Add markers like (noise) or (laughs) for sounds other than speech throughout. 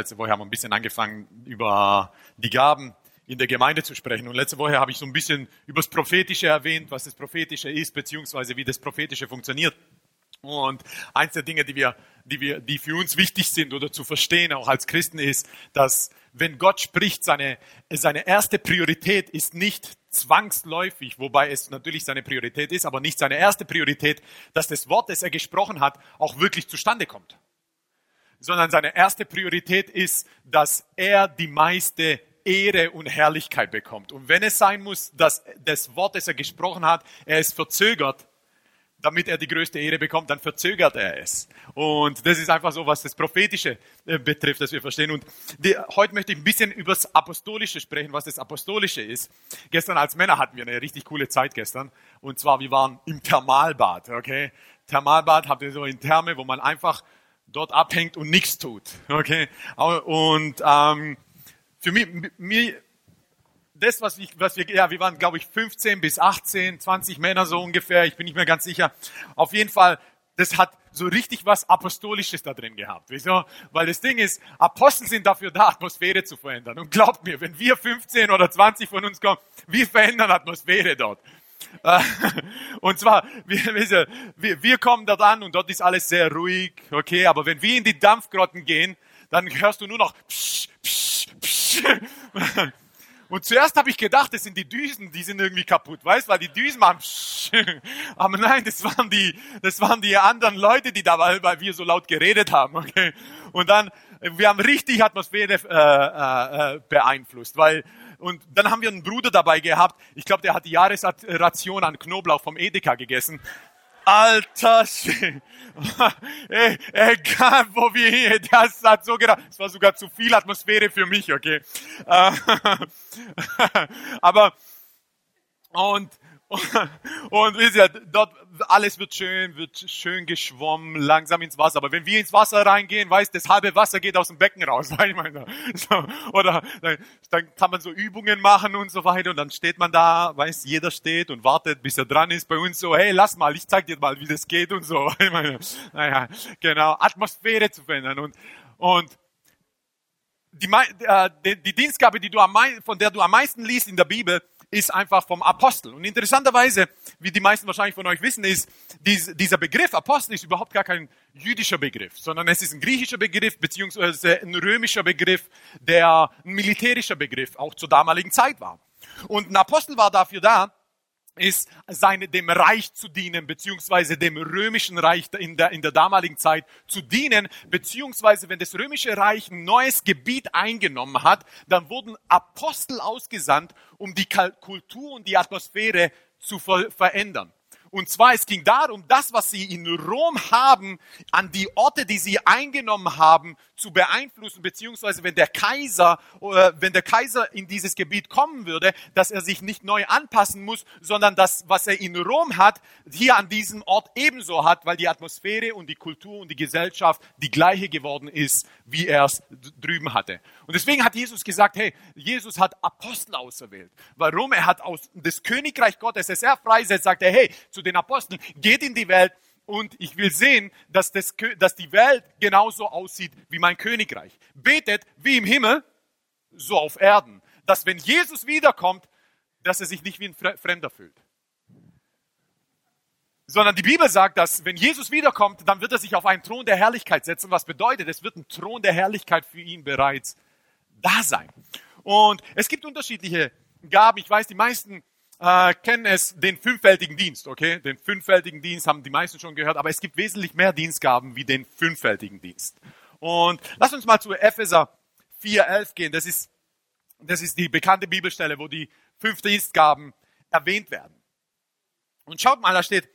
Letzte Woche, haben wir ein bisschen angefangen, über die Gaben in der Gemeinde zu sprechen. Und letzte Woche habe ich so ein bisschen über das Prophetische erwähnt, was das Prophetische ist, beziehungsweise wie das Prophetische funktioniert. Und eins der Dinge, die wir, die wir, die für uns wichtig sind oder zu verstehen, auch als Christen, ist, dass wenn Gott spricht, seine, seine erste Priorität ist nicht zwangsläufig, wobei es natürlich seine Priorität ist, aber nicht seine erste Priorität, dass das Wort, das er gesprochen hat, auch wirklich zustande kommt. Sondern seine erste Priorität ist, dass er die meiste Ehre und Herrlichkeit bekommt. Und wenn es sein muss, dass das Wort, das er gesprochen hat, er es verzögert, damit er die größte Ehre bekommt, dann verzögert er es. Und das ist einfach so, was das Prophetische äh, betrifft, dass wir verstehen. Und die, heute möchte ich ein bisschen über das Apostolische sprechen, was das Apostolische ist. Gestern als Männer hatten wir eine richtig coole Zeit gestern. Und zwar, wir waren im Thermalbad, okay? Thermalbad habt ihr so in Therme, wo man einfach dort abhängt und nichts tut, okay? Und ähm, für mich, mir, das, was, ich, was wir, ja, wir waren, glaube ich, 15 bis 18, 20 Männer so ungefähr, ich bin nicht mehr ganz sicher. Auf jeden Fall, das hat so richtig was Apostolisches da drin gehabt. Wieso? Weil das Ding ist, Apostel sind dafür da, Atmosphäre zu verändern. Und glaubt mir, wenn wir 15 oder 20 von uns kommen, wir verändern Atmosphäre dort. Äh, (laughs) und zwar, wir, wir, wir kommen dort an und dort ist alles sehr ruhig, okay, aber wenn wir in die Dampfgrotten gehen, dann hörst du nur noch psch, psch, psch. (laughs) Und zuerst habe ich gedacht, das sind die Düsen, die sind irgendwie kaputt, weißt, weil die Düsen machen. (laughs) Aber nein, das waren die, das waren die anderen Leute, die da waren, weil wir so laut geredet haben. Okay. Und dann, wir haben richtig Atmosphäre äh, äh, beeinflusst, weil und dann haben wir einen Bruder dabei gehabt. Ich glaube, der hat die Jahresration an Knoblauch vom Edeka gegessen. Alter, (laughs) Ey, egal wo wir hier, das hat so gedacht, es war sogar zu viel Atmosphäre für mich, okay. (laughs) Aber, und, (laughs) und wisst ihr, dort, alles wird schön, wird schön geschwommen, langsam ins Wasser. Aber wenn wir ins Wasser reingehen, weißt, das halbe Wasser geht aus dem Becken raus. (laughs) Ich meine, so, oder dann, dann kann man so Übungen machen und so weiter. Und dann steht man da, weiß, jeder steht und wartet, bis er dran ist. Bei uns so, hey, lass mal, ich zeig dir mal, wie das geht und so. (laughs) Ich meine, naja, genau, Atmosphäre zu verändern. Und, und die, äh, die, die Dienstgabe, die du am, von der du am meisten liest in der Bibel, ist einfach vom Apostel. Und interessanterweise, wie die meisten wahrscheinlich von euch wissen, ist, dieser Begriff Apostel ist überhaupt gar kein jüdischer Begriff, sondern es ist ein griechischer Begriff, beziehungsweise ein römischer Begriff, der ein militärischer Begriff auch zur damaligen Zeit war. Und ein Apostel war dafür da, ist, seine, dem Reich zu dienen, beziehungsweise dem römischen Reich in der, in der damaligen Zeit zu dienen, beziehungsweise wenn das römische Reich ein neues Gebiet eingenommen hat, dann wurden Apostel ausgesandt, um die Kultur und die Atmosphäre zu ver verändern. Und zwar, es ging darum, das, was sie in Rom haben, an die Orte, die sie eingenommen haben, zu beeinflussen, beziehungsweise wenn der Kaiser, äh, wenn der Kaiser in dieses Gebiet kommen würde, dass er sich nicht neu anpassen muss, sondern das, was er in Rom hat, hier an diesem Ort ebenso hat, weil die Atmosphäre und die Kultur und die Gesellschaft die gleiche geworden ist, wie er es drüben hatte. Und deswegen hat Jesus gesagt, hey, Jesus hat Apostel auserwählt. Warum? Er hat aus das Königreich Gottes, das er freisetzt, sagt er, hey, zu den Aposteln, geht in die Welt und ich will sehen, dass, das, dass die Welt genauso aussieht wie mein Königreich. Betet wie im Himmel, so auf Erden. Dass wenn Jesus wiederkommt, dass er sich nicht wie ein Fremder fühlt. Sondern die Bibel sagt, dass wenn Jesus wiederkommt, dann wird er sich auf einen Thron der Herrlichkeit setzen. Was bedeutet, es wird ein Thron der Herrlichkeit für ihn bereits da sein. Und es gibt unterschiedliche Gaben. Ich weiß, die meisten äh, kennen es, den fünffältigen Dienst, okay? Den fünffältigen Dienst haben die meisten schon gehört, aber es gibt wesentlich mehr Dienstgaben wie den fünffältigen Dienst. Und lass uns mal zu Epheser 4,11 gehen. Das ist, das ist die bekannte Bibelstelle, wo die fünf Dienstgaben erwähnt werden. Und schaut mal, da steht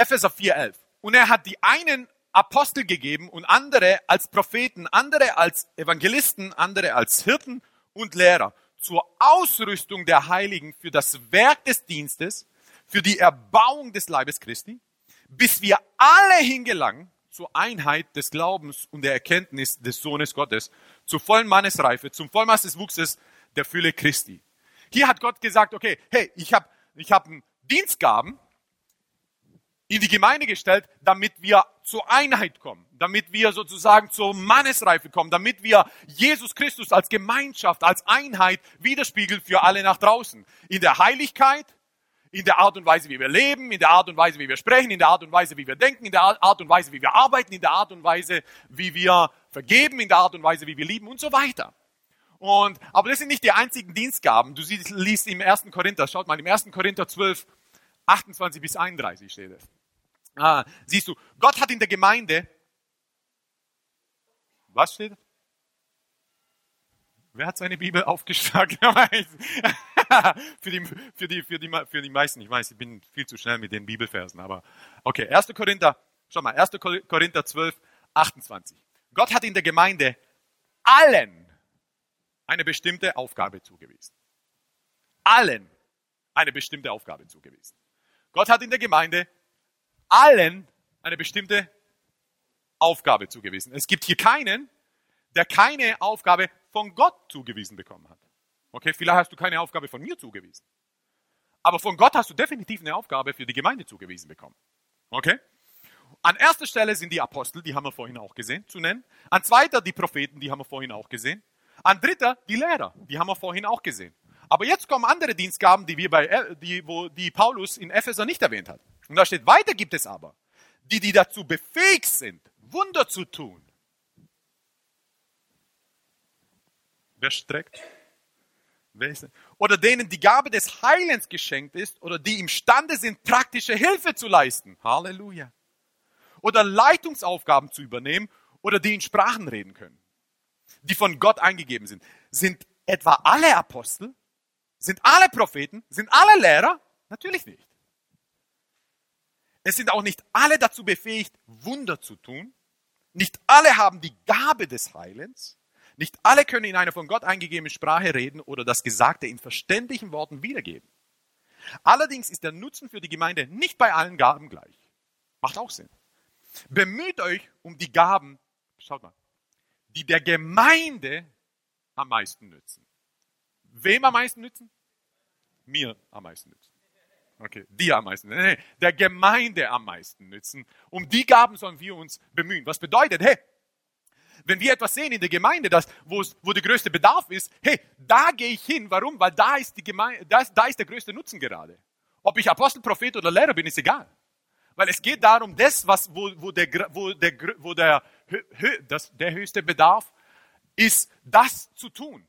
Epheser 4,11. Und er hat die einen Apostel gegeben und andere als Propheten, andere als Evangelisten, andere als Hirten und Lehrer zur Ausrüstung der Heiligen für das Werk des Dienstes, für die Erbauung des Leibes Christi, bis wir alle hingelangen zur Einheit des Glaubens und der Erkenntnis des Sohnes Gottes, zur vollen Mannesreife, zum Vollmaß des Wuchses, der Fülle Christi. Hier hat Gott gesagt, okay, hey, ich habe ich hab Dienstgaben in die Gemeinde gestellt, damit wir zur Einheit kommen, damit wir sozusagen zur Mannesreife kommen, damit wir Jesus Christus als Gemeinschaft, als Einheit widerspiegeln für alle nach draußen. In der Heiligkeit, in der Art und Weise, wie wir leben, in der Art und Weise, wie wir sprechen, in der Art und Weise, wie wir denken, in der Art und Weise, wie wir arbeiten, in der Art und Weise, wie wir vergeben, in der Art und Weise, wie wir lieben und so weiter. Und, aber das sind nicht die einzigen Dienstgaben. Du siehst, liest im 1. Korinther, schaut mal, im 1. Korinther 12, 28 bis 31 steht es. Ah, siehst du, Gott hat in der Gemeinde, was steht? Wer hat seine Bibel (laughs) aufgeschlagen? (laughs) für, die, für, die, für, die, für die meisten, ich weiß, ich bin viel zu schnell mit den Bibelversen, aber okay, 1. Korinther, schau mal, 1. Korinther 12, 28. Gott hat in der Gemeinde allen eine bestimmte Aufgabe zugewiesen. Allen eine bestimmte Aufgabe zugewiesen. Gott hat in der Gemeinde allen eine bestimmte Aufgabe zugewiesen. Es gibt hier keinen, der keine Aufgabe von Gott zugewiesen bekommen hat. Okay, vielleicht hast du keine Aufgabe von mir zugewiesen. Aber von Gott hast du definitiv eine Aufgabe für die Gemeinde zugewiesen bekommen. Okay? An erster Stelle sind die Apostel, die haben wir vorhin auch gesehen, zu nennen. An zweiter die Propheten, die haben wir vorhin auch gesehen. An dritter die Lehrer, die haben wir vorhin auch gesehen. Aber jetzt kommen andere Dienstgaben, die wir bei, äh, die, wo, die Paulus in Epheser nicht erwähnt hat. Und da steht, weiter gibt es aber, die, die dazu befähigt sind, Wunder zu tun. Wer streckt? Wer Oder denen die Gabe des Heilens geschenkt ist oder die imstande sind, praktische Hilfe zu leisten. Halleluja. Oder Leitungsaufgaben zu übernehmen oder die in Sprachen reden können, die von Gott eingegeben sind. Sind etwa alle Apostel? Sind alle Propheten? Sind alle Lehrer? Natürlich nicht. Es sind auch nicht alle dazu befähigt, Wunder zu tun. Nicht alle haben die Gabe des Heilens. Nicht alle können in einer von Gott eingegebenen Sprache reden oder das Gesagte in verständlichen Worten wiedergeben. Allerdings ist der Nutzen für die Gemeinde nicht bei allen Gaben gleich. Macht auch Sinn. Bemüht euch um die Gaben, schaut mal, die der Gemeinde am meisten nützen. Wem am meisten nützen? Mir am meisten nützen. Okay, dir am meisten. Nee, der Gemeinde am meisten nützen. Um die Gaben sollen wir uns bemühen. Was bedeutet, hey, wenn wir etwas sehen in der Gemeinde, das, wo, es, wo der größte Bedarf ist, hey, da gehe ich hin. Warum? Weil da ist, die Gemeinde, da, ist, da ist der größte Nutzen gerade. Ob ich Apostel, Prophet oder Lehrer bin, ist egal. Weil es geht darum, das, was, wo, wo, der, wo, der, wo der, das, der höchste Bedarf ist, das zu tun.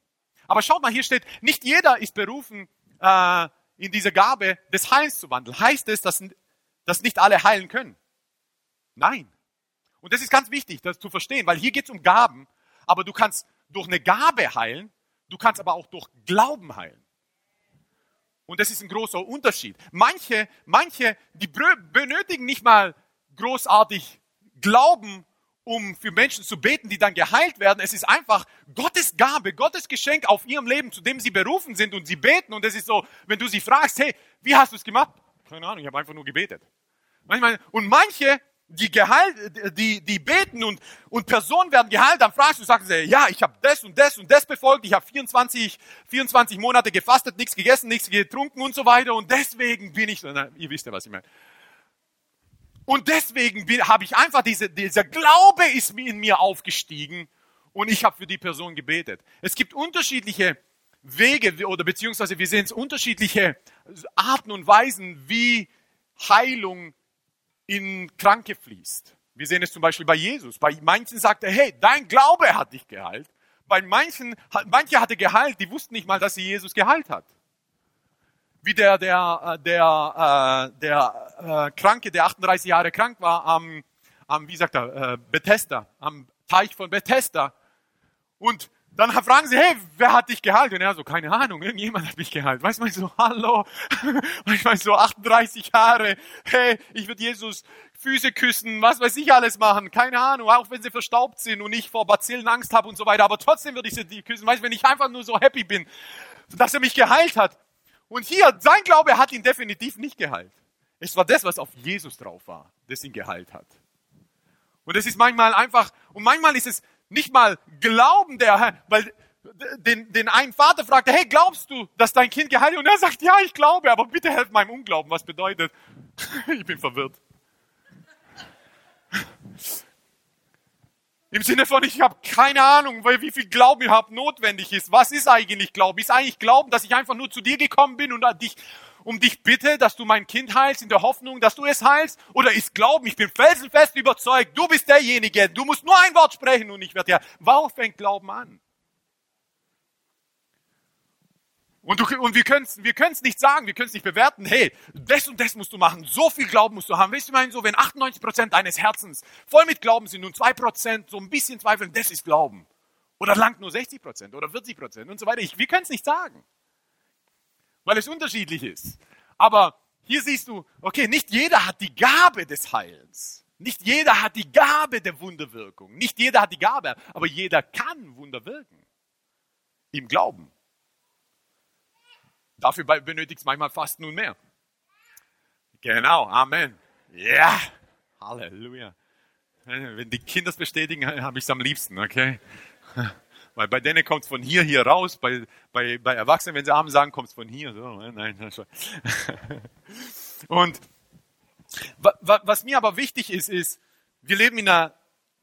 Aber schaut mal, hier steht, nicht jeder ist berufen, äh, in diese Gabe des Heils zu wandeln. Heißt es, dass, dass nicht alle heilen können? Nein. Und das ist ganz wichtig, das zu verstehen, weil hier geht es um Gaben, aber du kannst durch eine Gabe heilen, du kannst aber auch durch Glauben heilen. Und das ist ein großer Unterschied. Manche, manche, die benötigen nicht mal großartig Glauben, um für Menschen zu beten, die dann geheilt werden. Es ist einfach Gottes Gabe, Gottes Geschenk auf ihrem Leben, zu dem sie berufen sind und sie beten. Und es ist so, wenn du sie fragst, hey, wie hast du es gemacht? Keine Ahnung, ich habe einfach nur gebetet. Manchmal, und manche, die geheilt, die, die beten und, und Personen werden geheilt, dann fragst du, sagst sie, ja, ich habe das und das und das befolgt, ich habe 24, 24 Monate gefastet, nichts gegessen, nichts getrunken und so weiter und deswegen bin ich, na, ihr wisst ja, was ich meine. Und deswegen habe ich einfach diese, dieser Glaube ist in mir aufgestiegen und ich habe für die Person gebetet. Es gibt unterschiedliche Wege oder beziehungsweise wir sehen es unterschiedliche Arten und Weisen, wie Heilung in Kranke fließt. Wir sehen es zum Beispiel bei Jesus. Bei manchen sagt er, hey, dein Glaube hat dich geheilt. Bei manchen, manche hatte geheilt, die wussten nicht mal, dass sie Jesus geheilt hat wie der, der, äh, der, äh, der äh, Kranke, der 38 Jahre krank war, am, am wie sagt er, Bethesda, am Teich von Bethesda. Und dann fragen sie, hey, wer hat dich geheilt? Und er so, keine Ahnung, irgendjemand hat mich geheilt. Weißt du, so, hallo, (laughs) ich meine so 38 Jahre, hey, ich würde Jesus Füße küssen, was weiß ich alles machen, keine Ahnung, auch wenn sie verstaubt sind und ich vor Bazillen Angst habe und so weiter, aber trotzdem würde ich sie küssen, weißt du, wenn ich einfach nur so happy bin, dass er mich geheilt hat. Und hier, sein Glaube hat ihn definitiv nicht geheilt. Es war das, was auf Jesus drauf war, das ihn geheilt hat. Und es ist manchmal einfach, und manchmal ist es nicht mal Glauben der, weil den, den einen Vater fragte, hey, glaubst du, dass dein Kind geheilt ist? Und er sagt, ja, ich glaube, aber bitte helft meinem Unglauben. Was bedeutet? (laughs) ich bin verwirrt. Im Sinne von, ich habe keine Ahnung, weil wie viel Glauben überhaupt notwendig ist. Was ist eigentlich Glauben? Ist eigentlich Glauben, dass ich einfach nur zu dir gekommen bin und dich, um dich bitte, dass du mein Kind heilst, in der Hoffnung, dass du es heilst? Oder ist Glauben, ich bin felsenfest überzeugt, du bist derjenige, du musst nur ein Wort sprechen und ich werde ja. Warum fängt Glauben an? Und, du, und wir können es wir können's nicht sagen, wir können es nicht bewerten, hey, das und das musst du machen, so viel Glauben musst du haben. Weißt du, ich meine, so, wenn 98% deines Herzens voll mit Glauben sind und 2% so ein bisschen zweifeln, das ist Glauben. Oder langt nur 60% oder 40% und so weiter. Ich, wir können es nicht sagen, weil es unterschiedlich ist. Aber hier siehst du, okay, nicht jeder hat die Gabe des Heils. Nicht jeder hat die Gabe der Wunderwirkung. Nicht jeder hat die Gabe, aber jeder kann Wunder wirken. Im Glauben. Dafür benötigt es manchmal fast nun mehr. Genau, Amen. Ja, Halleluja. Wenn die Kinder es bestätigen, habe ich es am liebsten, okay? Weil bei denen kommt es von hier, hier raus. Bei, bei, bei Erwachsenen, wenn sie Amen sagen, kommt es von hier. So, ne? nein, (laughs) Und was mir aber wichtig ist, ist, wir leben, in einer,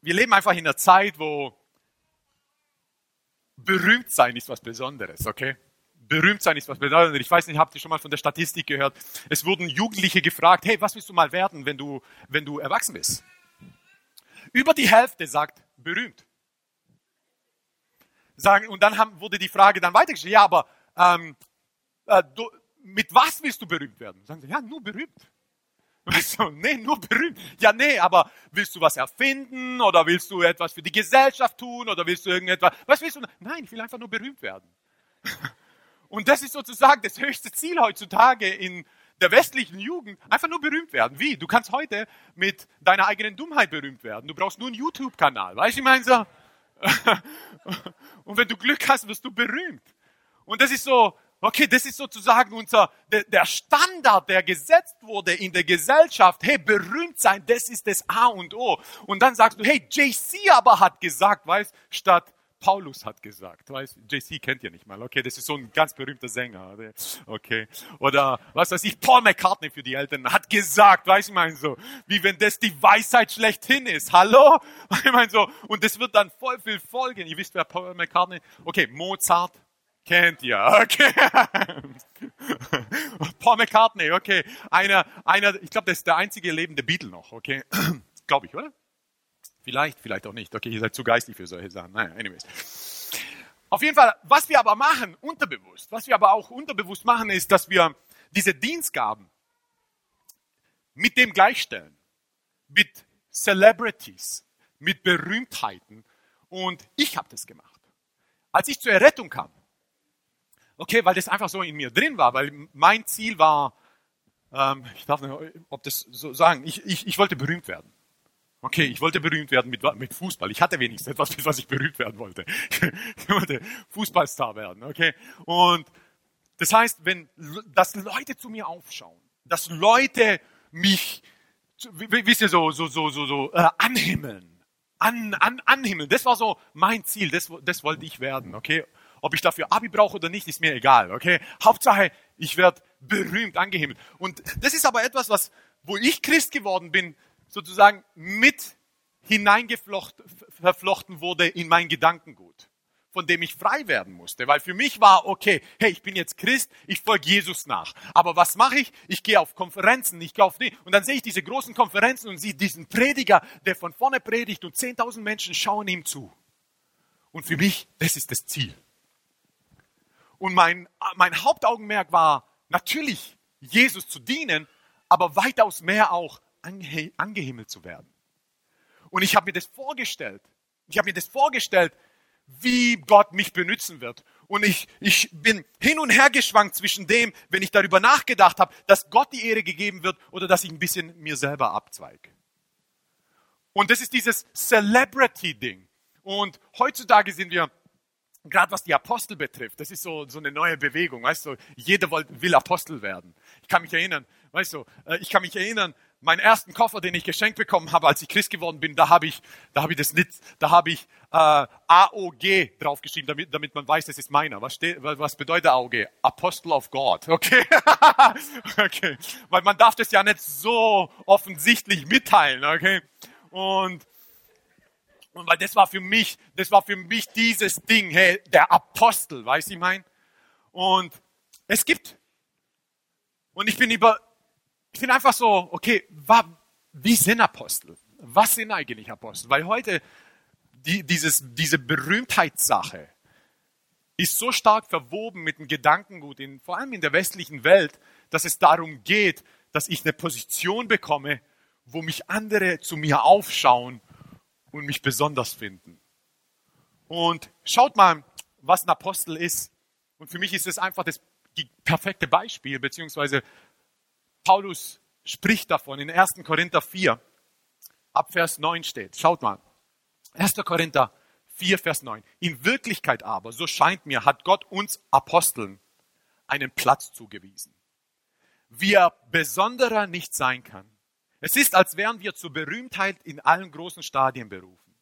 wir leben einfach in einer Zeit, wo berühmt sein ist was Besonderes, okay? Berühmt sein ist was Besonderes. Ich weiß nicht, habt ihr schon mal von der Statistik gehört? Es wurden Jugendliche gefragt, hey, was willst du mal werden, wenn du, wenn du erwachsen bist? Über die Hälfte sagt berühmt. Sagen, und dann haben, wurde die Frage dann weitergestellt, ja, aber ähm, äh, du, mit was willst du berühmt werden? Sagen sie, ja, nur berühmt. (laughs) Weißt du, nee, nur berühmt. Ja, nee, aber willst du was erfinden oder willst du etwas für die Gesellschaft tun oder willst du irgendetwas? Was willst du? Nein, ich will einfach nur berühmt werden. (laughs) Und das ist sozusagen das höchste Ziel heutzutage in der westlichen Jugend. Einfach nur berühmt werden. Wie? Du kannst heute mit deiner eigenen Dummheit berühmt werden. Du brauchst nur einen YouTube-Kanal. Weißt du, ich meine so. (laughs) Und wenn du Glück hast, wirst du berühmt. Und das ist so, okay, das ist sozusagen unser, der, der Standard, der gesetzt wurde in der Gesellschaft. Hey, berühmt sein, das ist das A und O. Und dann sagst du, hey, JC aber hat gesagt, weißt, statt Paulus hat gesagt. Weißt, JC kennt ihr nicht mal. Okay, das ist so ein ganz berühmter Sänger. Okay. Oder was weiß ich, Paul McCartney für die Eltern hat gesagt, weißt du, ich meine so, wie wenn das die Weisheit schlechthin ist. Hallo? (laughs) Ich meine so, und das wird dann voll viel folgen. Ihr wisst, wer Paul McCartney, okay, Mozart, kennt ihr, (laughs) okay. Paul McCartney, okay. Einer, einer, ich glaube, das ist der einzige lebende Beatle noch, okay. (clears throat) glaube ich, oder? Vielleicht, vielleicht auch nicht. Okay, ihr seid zu geistig für solche Sachen. Naja, anyways. Auf jeden Fall, was wir aber machen, unterbewusst, was wir aber auch unterbewusst machen, ist, dass wir diese Dienstgaben mit dem gleichstellen. Mit Celebrities, mit Berühmtheiten. Und ich habe das gemacht. Als ich zur Errettung kam, okay, weil das einfach so in mir drin war, weil mein Ziel war, ähm, ich darf nicht, ob das so sagen, ich, ich, ich wollte berühmt werden. Okay, ich wollte berühmt werden mit, mit Fußball. Ich hatte wenigstens etwas, mit was ich berühmt werden wollte. (laughs) Ich wollte Fußballstar werden, okay? Und das heißt, wenn, dass Leute zu mir aufschauen, dass Leute mich, wisst ihr, so, so, so, so, so, äh, anhimmeln, an, an, anhimmeln. Das war so mein Ziel, das, das wollte ich werden, okay? Ob ich dafür Abi brauche oder nicht, ist mir egal, okay? Hauptsache, ich werde berühmt angehimmelt. Und das ist aber etwas, was, wo ich Christ geworden bin, sozusagen mit hineingeflochten wurde in mein Gedankengut, von dem ich frei werden musste. Weil für mich war, okay, hey, ich bin jetzt Christ, ich folge Jesus nach. Aber was mache ich? Ich gehe auf Konferenzen, ich gehe auf die, und dann sehe ich diese großen Konferenzen und sehe diesen Prediger, der von vorne predigt und 10.000 Menschen schauen ihm zu. Und für mich, das ist das Ziel. Und mein, mein Hauptaugenmerk war natürlich, Jesus zu dienen, aber weitaus mehr auch ange angehimmelt zu werden. Und ich habe mir das vorgestellt. Ich habe mir das vorgestellt, wie Gott mich benutzen wird. Und ich, ich bin hin und her geschwankt zwischen dem, wenn ich darüber nachgedacht habe, dass Gott die Ehre gegeben wird oder dass ich ein bisschen mir selber abzweige. Und das ist dieses Celebrity-Ding. Und heutzutage sind wir, gerade was die Apostel betrifft, das ist so, so eine neue Bewegung. Weißt du, jeder will Apostel werden. Ich kann mich erinnern, weißt du, äh, ich kann mich erinnern, meinen ersten Koffer, den ich geschenkt bekommen habe, als ich Christ geworden bin, da habe ich, da habe ich das nicht, da habe ich äh, AOG draufgeschrieben, damit, damit man weiß, das ist meiner. Was, steht, was bedeutet AOG? Apostle of God. Okay, (laughs) okay, weil man darf das ja nicht so offensichtlich mitteilen. Okay, und und weil das war für mich, das war für mich dieses Ding, hey, der Apostel, weißt du, ich mein? Und es gibt, und ich bin über, ich bin einfach so, okay, wie sind Apostel? Was sind eigentlich Apostel? Weil heute die, dieses, diese Berühmtheitssache ist so stark verwoben mit dem Gedankengut, in, vor allem in der westlichen Welt, dass es darum geht, dass ich eine Position bekomme, wo mich andere zu mir aufschauen und mich besonders finden. Und schaut mal, was ein Apostel ist. Und für mich ist es einfach das perfekte Beispiel, beziehungsweise Paulus spricht davon in 1. Korinther 4, ab Vers 9 steht. Schaut mal. 1. Korinther 4, Vers 9. In Wirklichkeit aber, so scheint mir, hat Gott uns Aposteln einen Platz zugewiesen. Wie er besonderer nicht sein kann. Es ist, als wären wir zur Berühmtheit in allen großen Stadien berufen.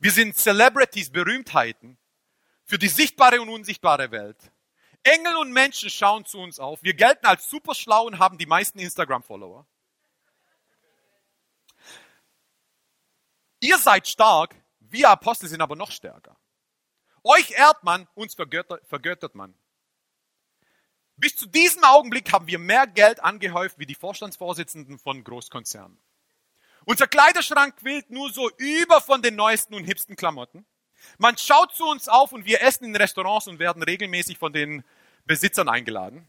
Wir sind Celebrities, Berühmtheiten für die sichtbare und unsichtbare Welt. Engel und Menschen schauen zu uns auf. Wir gelten als super schlau und haben die meisten Instagram-Follower. Ihr seid stark, wir Apostel sind aber noch stärker. Euch ehrt man, uns vergöttert, vergöttert man. Bis zu diesem Augenblick haben wir mehr Geld angehäuft wie die Vorstandsvorsitzenden von Großkonzernen. Unser Kleiderschrank quillt nur so über von den neuesten und hipsten Klamotten. Man schaut zu uns auf und wir essen in Restaurants und werden regelmäßig von den Besitzern eingeladen.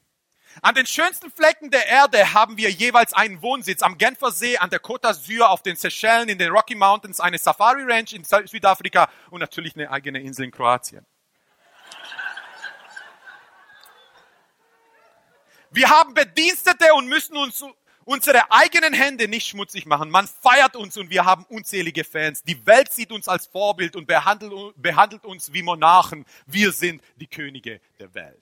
An den schönsten Flecken der Erde haben wir jeweils einen Wohnsitz. Am Genfer See, an der Côte d'Azur, auf den Seychellen, in den Rocky Mountains, eine Safari Ranch in Südafrika und natürlich eine eigene Insel in Kroatien. Wir haben Bedienstete und müssen uns unsere eigenen Hände nicht schmutzig machen. Man feiert uns und wir haben unzählige Fans. Die Welt sieht uns als Vorbild und behandelt, behandelt uns wie Monarchen. Wir sind die Könige der Welt.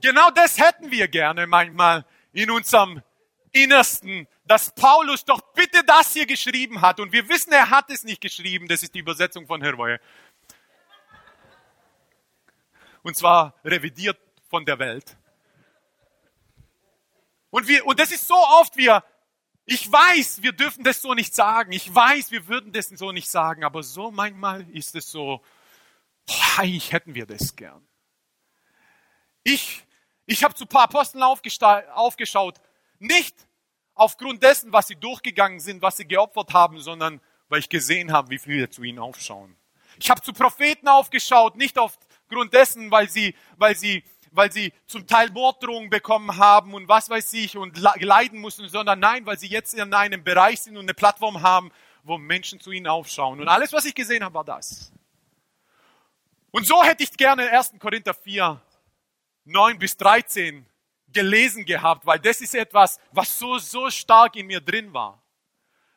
Genau das hätten wir gerne manchmal in unserem Innersten, dass Paulus doch bitte das hier geschrieben hat. Und wir wissen, er hat es nicht geschrieben. Das ist die Übersetzung von Hervoye. Und zwar revidiert von der Welt. Und, wir, und das ist so oft, wir, ich weiß, wir dürfen das so nicht sagen. Ich weiß, wir würden das so nicht sagen. Aber so manchmal ist es so, boah, eigentlich hätten wir das gern. Ich, ich habe zu ein paar Aposteln aufgeschaut. Nicht aufgrund dessen, was sie durchgegangen sind, was sie geopfert haben, sondern weil ich gesehen habe, wie viele zu ihnen aufschauen. Ich habe zu Propheten aufgeschaut, nicht aufgrund dessen, weil sie, weil sie, weil sie zum Teil Morddrohungen bekommen haben und was weiß ich und leiden mussten, sondern nein, weil sie jetzt in einem Bereich sind und eine Plattform haben, wo Menschen zu ihnen aufschauen. Und alles, was ich gesehen habe, war das. Und so hätte ich gerne 1. Korinther 4, 9 bis 13 gelesen gehabt, weil das ist etwas, was so, so stark in mir drin war.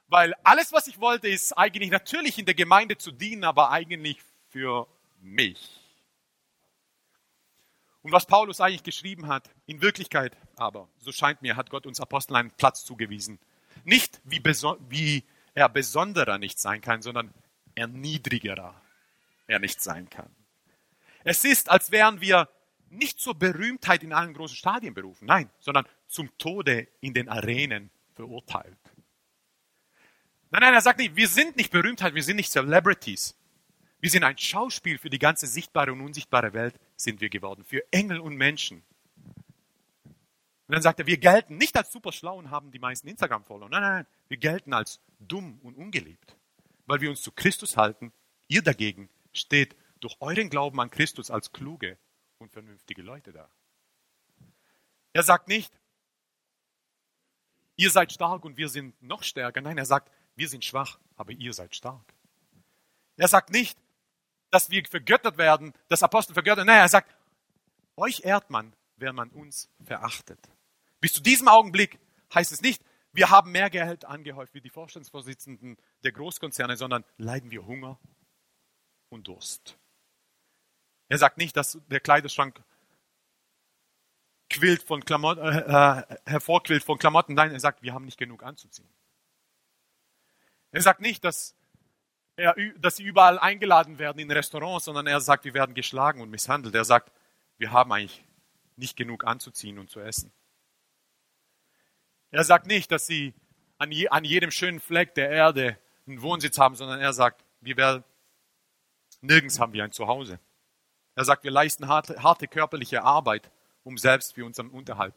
Weil alles, was ich wollte, ist eigentlich natürlich in der Gemeinde zu dienen, aber eigentlich für mich. Und was Paulus eigentlich geschrieben hat, in Wirklichkeit aber, so scheint mir, hat Gott uns Aposteln einen Platz zugewiesen. Nicht wie, wie er besonderer nicht sein kann, sondern erniedrigerer er nicht sein kann. Es ist, als wären wir nicht zur Berühmtheit in allen großen Stadien berufen, nein, sondern zum Tode in den Arenen verurteilt. Nein, nein, er sagt nicht, wir sind nicht Berühmtheit, wir sind nicht Celebrities. Wir sind ein Schauspiel für die ganze sichtbare und unsichtbare Welt, sind wir geworden, für Engel und Menschen. Und dann sagt er, wir gelten nicht als super schlau und haben die meisten Instagram-Follower. Nein, nein, nein, wir gelten als dumm und ungeliebt, weil wir uns zu Christus halten. Ihr dagegen steht durch euren Glauben an Christus als kluge und vernünftige Leute da. Er sagt nicht, ihr seid stark und wir sind noch stärker. Nein, er sagt, wir sind schwach, aber ihr seid stark. Er sagt nicht, dass wir vergöttert werden, dass Apostel vergöttert. Nein, er sagt, euch ehrt man, wenn man uns verachtet. Bis zu diesem Augenblick heißt es nicht, wir haben mehr Geld angehäuft wie die Vorstandsvorsitzenden der Großkonzerne, sondern leiden wir Hunger und Durst. Er sagt nicht, dass der Kleiderschrank quillt von Klamotten, äh, äh, hervorquillt von Klamotten. Nein, er sagt, wir haben nicht genug anzuziehen. Er sagt nicht, dass, er, dass sie überall eingeladen werden in Restaurants, sondern er sagt, wir werden geschlagen und misshandelt. Er sagt, wir haben eigentlich nicht genug anzuziehen und zu essen. Er sagt nicht, dass sie an, je, an jedem schönen Fleck der Erde einen Wohnsitz haben, sondern er sagt, wir werden, nirgends haben wir ein Zuhause. Er sagt, wir leisten harte, harte körperliche Arbeit, um selbst für unseren Unterhalt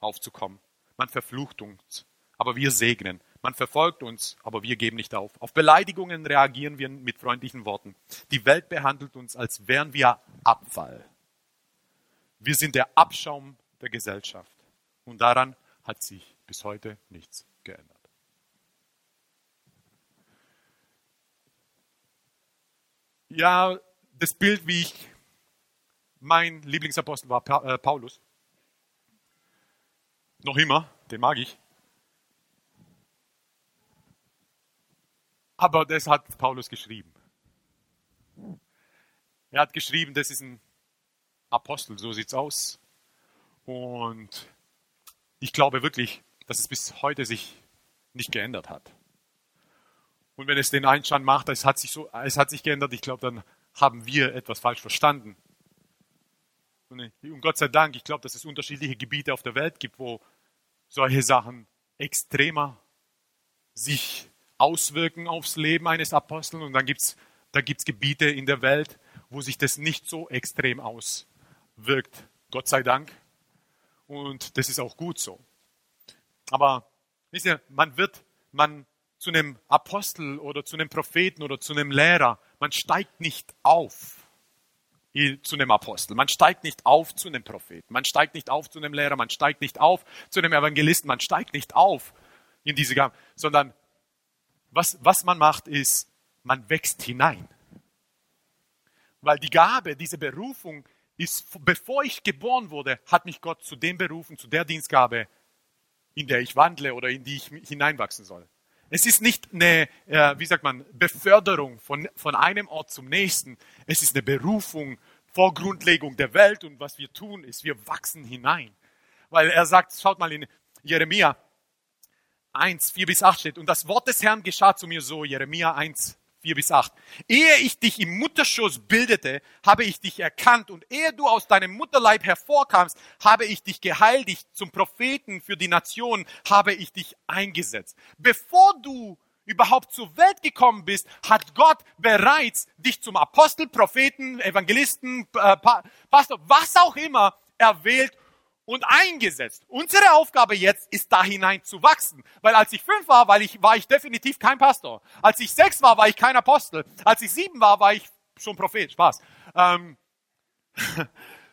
aufzukommen. Man verflucht uns, aber wir segnen. Man verfolgt uns, aber wir geben nicht auf. Auf Beleidigungen reagieren wir mit freundlichen Worten. Die Welt behandelt uns, als wären wir Abfall. Wir sind der Abschaum der Gesellschaft. Und daran hat sich bis heute nichts geändert. Ja, das Bild, wie ich mein Lieblingsapostel war äh, Paulus. Noch immer, den mag ich. Aber das hat Paulus geschrieben. Er hat geschrieben, das ist ein Apostel, so sieht's aus. Und ich glaube wirklich, dass es bis heute sich nicht geändert hat. Und wenn es den Einstand macht, es hat sich so, es hat sich geändert, ich glaube, dann haben wir etwas falsch verstanden. Und Gott sei Dank, ich glaube, dass es unterschiedliche Gebiete auf der Welt gibt, wo solche Sachen extremer sich auswirken aufs Leben eines Apostels. Und dann gibt es da gibt's Gebiete in der Welt, wo sich das nicht so extrem auswirkt. Gott sei Dank. Und das ist auch gut so. Aber wisst ihr, man wird, man zu einem Apostel oder zu einem Propheten oder zu einem Lehrer, man steigt nicht auf zu einem Apostel. Man steigt nicht auf zu einem Propheten. Man steigt nicht auf zu einem Lehrer. Man steigt nicht auf zu einem Evangelisten. Man steigt nicht auf in diese Gabe, sondern was, was man macht, ist, man wächst hinein. Weil die Gabe, diese Berufung ist, bevor ich geboren wurde, hat mich Gott zu dem berufen, zu der Dienstgabe, in der ich wandle oder in die ich hineinwachsen soll. Es ist nicht eine, äh, wie sagt man, Beförderung von, von einem Ort zum nächsten. Es ist eine Berufung vor Grundlegung der Welt und was wir tun, ist, wir wachsen hinein. Weil er sagt, schaut mal in Jeremia 1, 4 bis 8 steht, und das Wort des Herrn geschah zu mir so, Jeremia 1, 4 bis 8. Ehe ich dich im Mutterschoß bildete, habe ich dich erkannt und ehe du aus deinem Mutterleib hervorkamst, habe ich dich geheiligt zum Propheten für die Nation, habe ich dich eingesetzt. Bevor du überhaupt zur Welt gekommen bist, hat Gott bereits dich zum Apostel, Propheten, Evangelisten, Pastor, was auch immer erwählt und eingesetzt. Unsere Aufgabe jetzt ist da hinein zu wachsen. Weil als ich fünf war, weil ich, war ich definitiv kein Pastor. Als ich sechs war, war ich kein Apostel. Als ich sieben war, war ich schon Prophet. Spaß. Ähm, (laughs)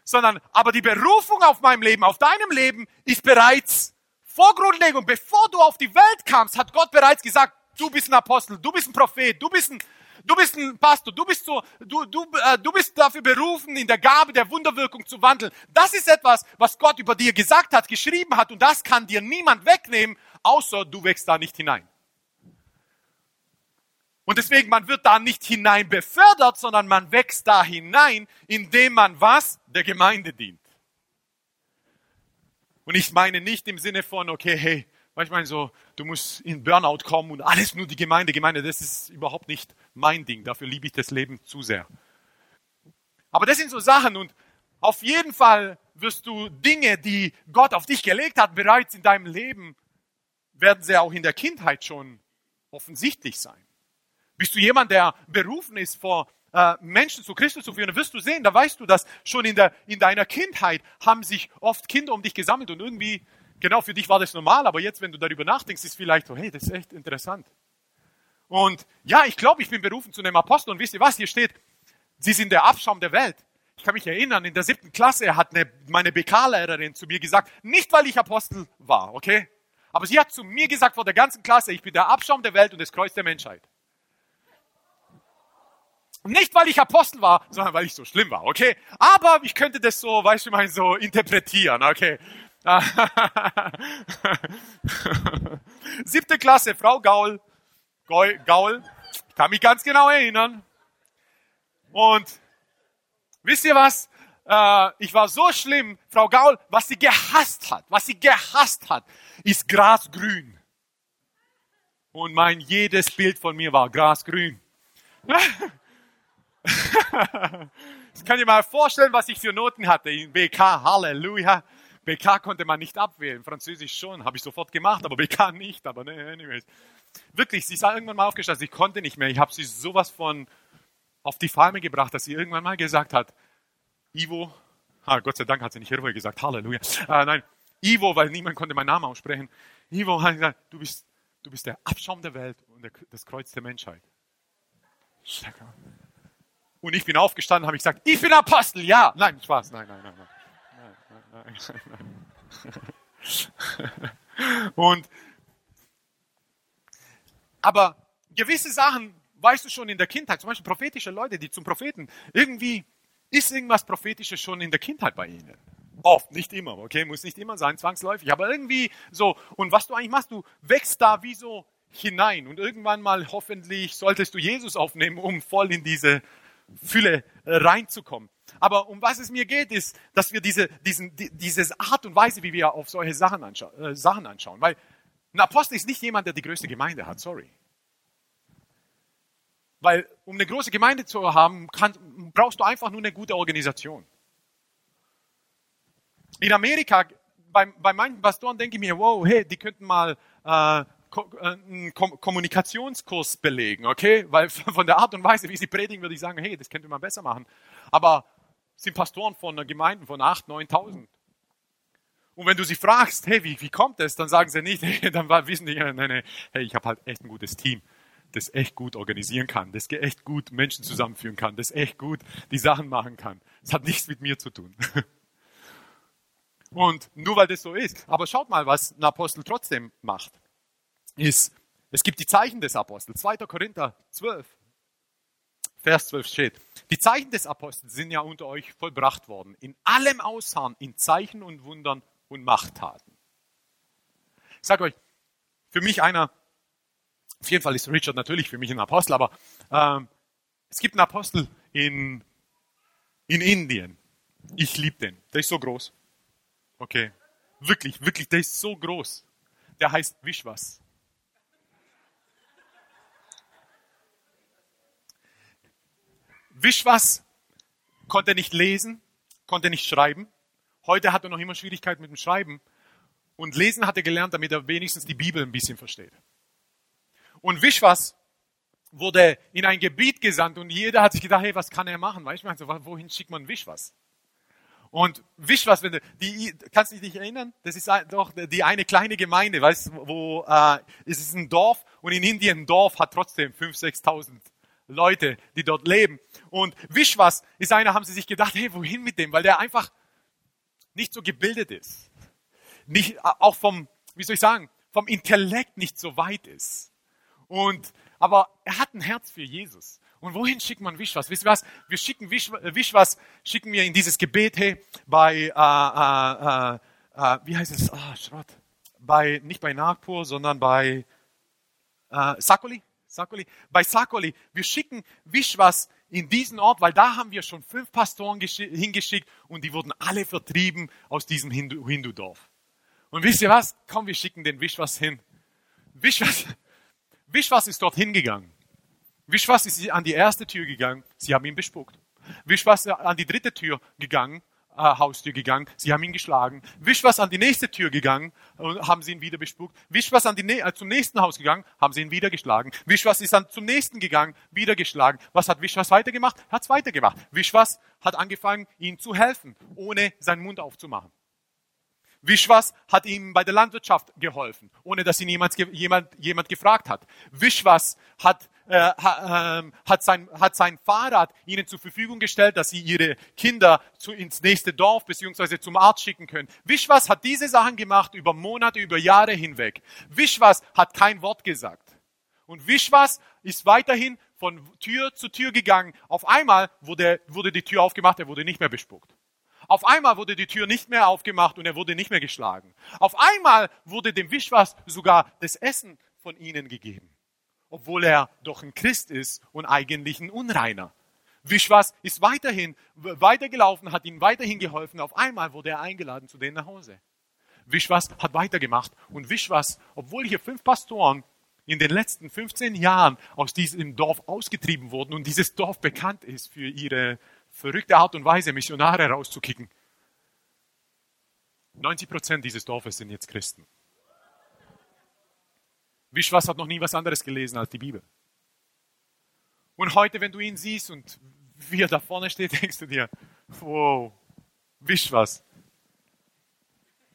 sondern, aber die Berufung auf meinem Leben, auf deinem Leben ist bereits vor Grundlegung. Bevor du auf die Welt kamst, hat Gott bereits gesagt, du bist ein Apostel, du bist ein Prophet, du bist ein, Du bist ein Pastor, du bist so, du, du, äh, du bist dafür berufen, in der Gabe der Wunderwirkung zu wandeln. Das ist etwas, was Gott über dir gesagt hat, geschrieben hat und das kann dir niemand wegnehmen, außer du wächst da nicht hinein. Und deswegen, man wird da nicht hinein befördert, sondern man wächst da hinein, indem man was? Der Gemeinde dient. Und ich meine nicht im Sinne von, okay, hey, manchmal so, du musst in Burnout kommen und alles nur die Gemeinde, Gemeinde, das ist überhaupt nicht mein Ding. Dafür liebe ich das Leben zu sehr. Aber das sind so Sachen und auf jeden Fall wirst du Dinge, die Gott auf dich gelegt hat, bereits in deinem Leben, werden sie auch in der Kindheit schon offensichtlich sein. Bist du jemand, der berufen ist, vor äh, Menschen zu Christus zu führen, dann wirst du sehen, da weißt du, dass schon in, der, in deiner Kindheit haben sich oft Kinder um dich gesammelt und irgendwie Genau, für dich war das normal, aber jetzt, wenn du darüber nachdenkst, ist vielleicht so, hey, das ist echt interessant. Und ja, ich glaube, ich bin berufen zu einem Apostel. Und wisst ihr was? Hier steht, sie sind der Abschaum der Welt. Ich kann mich erinnern, in der siebten Klasse hat eine, meine BK-Lehrerin zu mir gesagt, nicht weil ich Apostel war, okay? Aber sie hat zu mir gesagt vor der ganzen Klasse, ich bin der Abschaum der Welt und das Kreuz der Menschheit. Nicht, weil ich Apostel war, sondern weil ich so schlimm war, okay? Aber ich könnte das so, weißt du, mal so interpretieren, okay? (laughs) Siebte Klasse, Frau Gaul. Gaul, kann mich ganz genau erinnern. Und Wisst ihr was? Äh, ich war so schlimm, Frau Gaul, was sie gehasst hat, was sie gehasst hat, ist grasgrün. Und mein jedes Bild von mir war grasgrün. (laughs) Ich kann dir mal vorstellen, was ich für Noten hatte in BK. Halleluja. BK konnte man nicht abwählen, Französisch schon, habe ich sofort gemacht, aber BK nicht. Aber ne, anyways. Wirklich, sie ist irgendwann mal aufgestanden, ich konnte nicht mehr. Ich habe sie sowas von auf die Palme gebracht, dass sie irgendwann mal gesagt hat, Ivo, ah, Gott sei Dank hat sie nicht Irvo gesagt, Halleluja. Äh, nein, Ivo, weil niemand konnte meinen Namen aussprechen. Ivo hat gesagt, du bist, du bist der Abschaum der Welt und der, das Kreuz der Menschheit. Und ich bin aufgestanden, habe ich gesagt, ich bin Apostel, ja. Nein, Spaß, nein, nein, nein, nein. (laughs) Und, aber gewisse Sachen weißt du schon in der Kindheit, zum Beispiel prophetische Leute, die zum Propheten, irgendwie ist irgendwas Prophetisches schon in der Kindheit bei ihnen. Oft, nicht immer, okay, muss nicht immer sein, zwangsläufig, aber irgendwie so. Und was du eigentlich machst, du wächst da wie so hinein und irgendwann mal hoffentlich solltest du Jesus aufnehmen, um voll in diese Fülle äh, reinzukommen. Aber um was es mir geht, ist, dass wir diese, diesen, die, diese Art und Weise, wie wir auf solche Sachen, anscha äh, Sachen anschauen. Weil ein Apostel ist nicht jemand, der die größte Gemeinde hat, sorry. Weil um eine große Gemeinde zu haben, kann, brauchst du einfach nur eine gute Organisation. In Amerika, bei, bei manchen Pastoren denke ich mir, wow, hey, die könnten mal äh, einen Kommunikationskurs belegen, okay? Weil von der Art und Weise, wie sie predigen, würde ich sagen, hey, das könnte man besser machen. Aber sind Pastoren von Gemeinden von 8.000, 9.000. Und wenn du sie fragst, hey, wie, wie kommt das, dann sagen sie nicht, (laughs) hey, dann wissen die, nein, nein, hey, ich habe halt echt ein gutes Team, das echt gut organisieren kann, das echt gut Menschen zusammenführen kann, das echt gut die Sachen machen kann. Das hat nichts mit mir zu tun. (laughs) Und nur weil das so ist. Aber schaut mal, was ein Apostel trotzdem macht ist, es gibt die Zeichen des Apostels. 2. Korinther 12, Vers 12 steht, die Zeichen des Apostels sind ja unter euch vollbracht worden, in allem Ausharren, in Zeichen und Wundern und Machttaten. Ich sage euch, für mich einer, auf jeden Fall ist Richard natürlich für mich ein Apostel, aber ähm, es gibt einen Apostel in, in Indien. Ich liebe den. Der ist so groß. Okay. Wirklich, wirklich, der ist so groß. Der heißt Vishwas. Wischwas konnte nicht lesen, konnte nicht schreiben. Heute hat er noch immer Schwierigkeiten mit dem Schreiben. Und lesen hat er gelernt, damit er wenigstens die Bibel ein bisschen versteht. Und Wischwas wurde in ein Gebiet gesandt und jeder hat sich gedacht, hey, was kann er machen? Weißt du, also, wohin schickt man Wischwas? Und Wischwas, wenn du, die, kannst du dich nicht erinnern? Das ist doch die eine kleine Gemeinde, weißt du, wo, äh, es ist ein Dorf und in Indien ein Dorf hat trotzdem 5.000, 6.000 Leute, die dort leben. Und Wischwas ist einer, haben sie sich gedacht, hey, wohin mit dem? Weil der einfach nicht so gebildet ist. Nicht, auch vom, wie soll ich sagen, vom Intellekt nicht so weit ist. Und, aber er hat ein Herz für Jesus. Und wohin schickt man Wischwas? Wisst ihr was? Wir schicken Wisch, Wischwas, schicken wir in dieses Gebet, hey, bei, äh, äh, äh, wie heißt es? Ah, Schrott. Bei, nicht bei Nagpur, sondern bei äh, Sakoli. Sakoli, bei Sakoli, wir schicken Wischwas in diesen Ort, weil da haben wir schon fünf Pastoren hingeschickt und die wurden alle vertrieben aus diesem Hindu-Dorf. Und wisst ihr was? Komm, wir schicken den Wischwas hin. Wischwas, (laughs) Wischwas ist dort hingegangen. Wischwas ist an die erste Tür gegangen. Sie haben ihn bespuckt. Wischwas an die dritte Tür gegangen äh, Haustür gegangen, sie haben ihn geschlagen. Wischwas an die nächste Tür gegangen und haben sie ihn wieder bespuckt. Wischwas an die, äh, zum nächsten Haus gegangen, haben sie ihn wieder geschlagen. Wischwas ist dann zum nächsten gegangen, wieder geschlagen. Was hat Wischwas weitergemacht? Hat's weitergemacht. Wischwas hat angefangen, ihnen zu helfen, ohne seinen Mund aufzumachen. Wischwas hat ihm bei der Landwirtschaft geholfen, ohne dass ihn jemand, jemand, jemand gefragt hat. Wischwas hat äh, äh, hat, sein, hat sein Fahrrad ihnen zur Verfügung gestellt, dass sie ihre Kinder zu, ins nächste Dorf beziehungsweise zum Arzt schicken können. Wischwas hat diese Sachen gemacht über Monate, über Jahre hinweg. Wischwas hat kein Wort gesagt. Und Wischwas ist weiterhin von Tür zu Tür gegangen. Auf einmal wurde, wurde die Tür aufgemacht, er wurde nicht mehr bespuckt. Auf einmal wurde die Tür nicht mehr aufgemacht und er wurde nicht mehr geschlagen. Auf einmal wurde dem Wischwas sogar das Essen von ihnen gegeben obwohl er doch ein Christ ist und eigentlich ein Unreiner. Wischwas ist weiterhin weitergelaufen, hat ihnen weiterhin geholfen. Auf einmal wurde er eingeladen zu denen nach Hause. Wischwas hat weitergemacht. Und Wischwas, obwohl hier fünf Pastoren in den letzten 15 Jahren aus diesem Dorf ausgetrieben wurden und dieses Dorf bekannt ist für ihre verrückte Art und Weise, Missionare rauszukicken. 90 Prozent dieses Dorfes sind jetzt Christen. Wischwas hat noch nie was anderes gelesen als die Bibel. Und heute, wenn du ihn siehst und wie er da vorne steht, (laughs) denkst du dir, wow, Wischwas,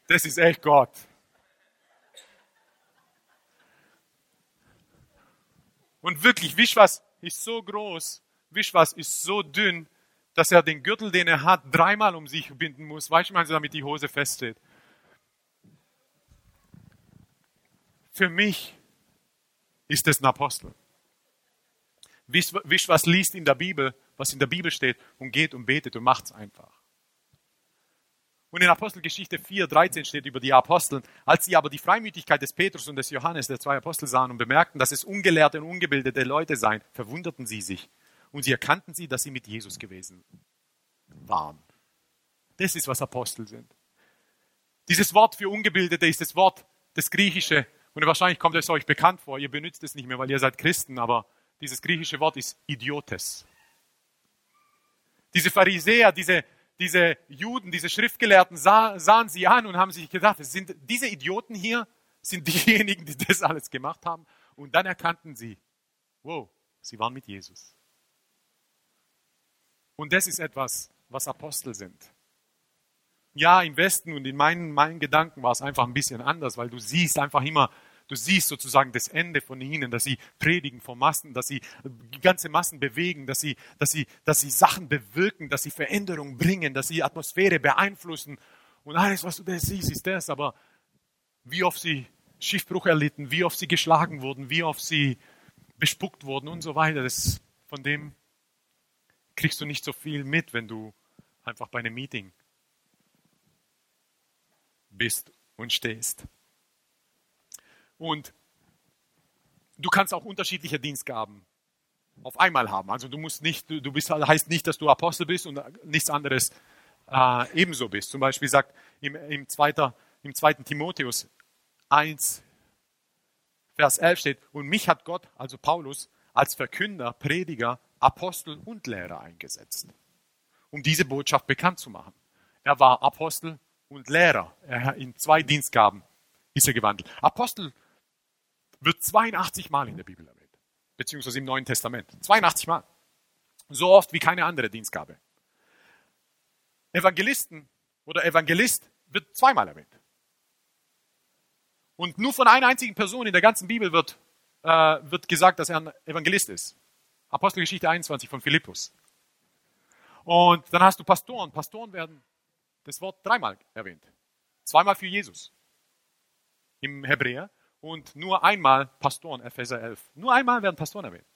das ist echt Gott. Und wirklich, Wischwas ist so groß, Wischwas ist so dünn, dass er den Gürtel, den er hat, dreimal um sich binden muss. Weißt du, damit die Hose feststeht. Für mich ist es ein Apostel. Wischwas liest in der Bibel, was in der Bibel steht und geht und betet und macht es einfach. Und in Apostelgeschichte 4, 13 steht über die Apostel, als sie aber die Freimütigkeit des Petrus und des Johannes, der zwei Apostel, sahen und bemerkten, dass es ungelehrte und ungebildete Leute seien, verwunderten sie sich. Und sie erkannten sie, dass sie mit Jesus gewesen waren. Das ist, was Apostel sind. Dieses Wort für Ungebildete ist das Wort, das Griechische, und wahrscheinlich kommt es euch bekannt vor, ihr benutzt es nicht mehr, weil ihr seid Christen, aber dieses griechische Wort ist Idiotes. Diese Pharisäer, diese, diese Juden, diese Schriftgelehrten sah, sahen sie an und haben sich gedacht, sind diese Idioten hier, sind diejenigen, die das alles gemacht haben. Und dann erkannten sie, wow, sie waren mit Jesus. Und das ist etwas, was Apostel sind. Ja, im Westen und in meinen, meinen Gedanken war es einfach ein bisschen anders, weil du siehst einfach immer, Du siehst sozusagen das Ende von ihnen, dass sie predigen vor Massen, dass sie ganze Massen bewegen, dass sie, dass sie, dass sie Sachen bewirken, dass sie Veränderungen bringen, dass sie Atmosphäre beeinflussen. Und alles, was du da siehst, ist das. Aber wie oft sie Schiffbruch erlitten, wie oft sie geschlagen wurden, wie oft sie bespuckt wurden und so weiter, das, von dem kriegst du nicht so viel mit, wenn du einfach bei einem Meeting bist und stehst. Und du kannst auch unterschiedliche Dienstgaben auf einmal haben. Also du musst nicht, du bist, heißt nicht, dass du Apostel bist und nichts anderes äh, ebenso bist. Zum Beispiel sagt im, im, zweiter, im zweiten Timotheus 1, Vers 11 steht, und mich hat Gott, also Paulus, als Verkünder, Prediger, Apostel und Lehrer eingesetzt, um diese Botschaft bekannt zu machen. Er war Apostel und Lehrer. Er, in zwei Dienstgaben ist er gewandelt. Apostel wird 82 Mal in der Bibel erwähnt, beziehungsweise im Neuen Testament. 82 Mal. So oft wie keine andere Dienstgabe. Evangelisten oder Evangelist wird zweimal erwähnt. Und nur von einer einzigen Person in der ganzen Bibel wird, äh, wird gesagt, dass er ein Evangelist ist. Apostelgeschichte 21 von Philippus. Und dann hast du Pastoren. Pastoren werden das Wort dreimal erwähnt. Zweimal für Jesus im Hebräer und nur einmal Pastoren, Epheser 11. Nur einmal werden Pastoren erwähnt.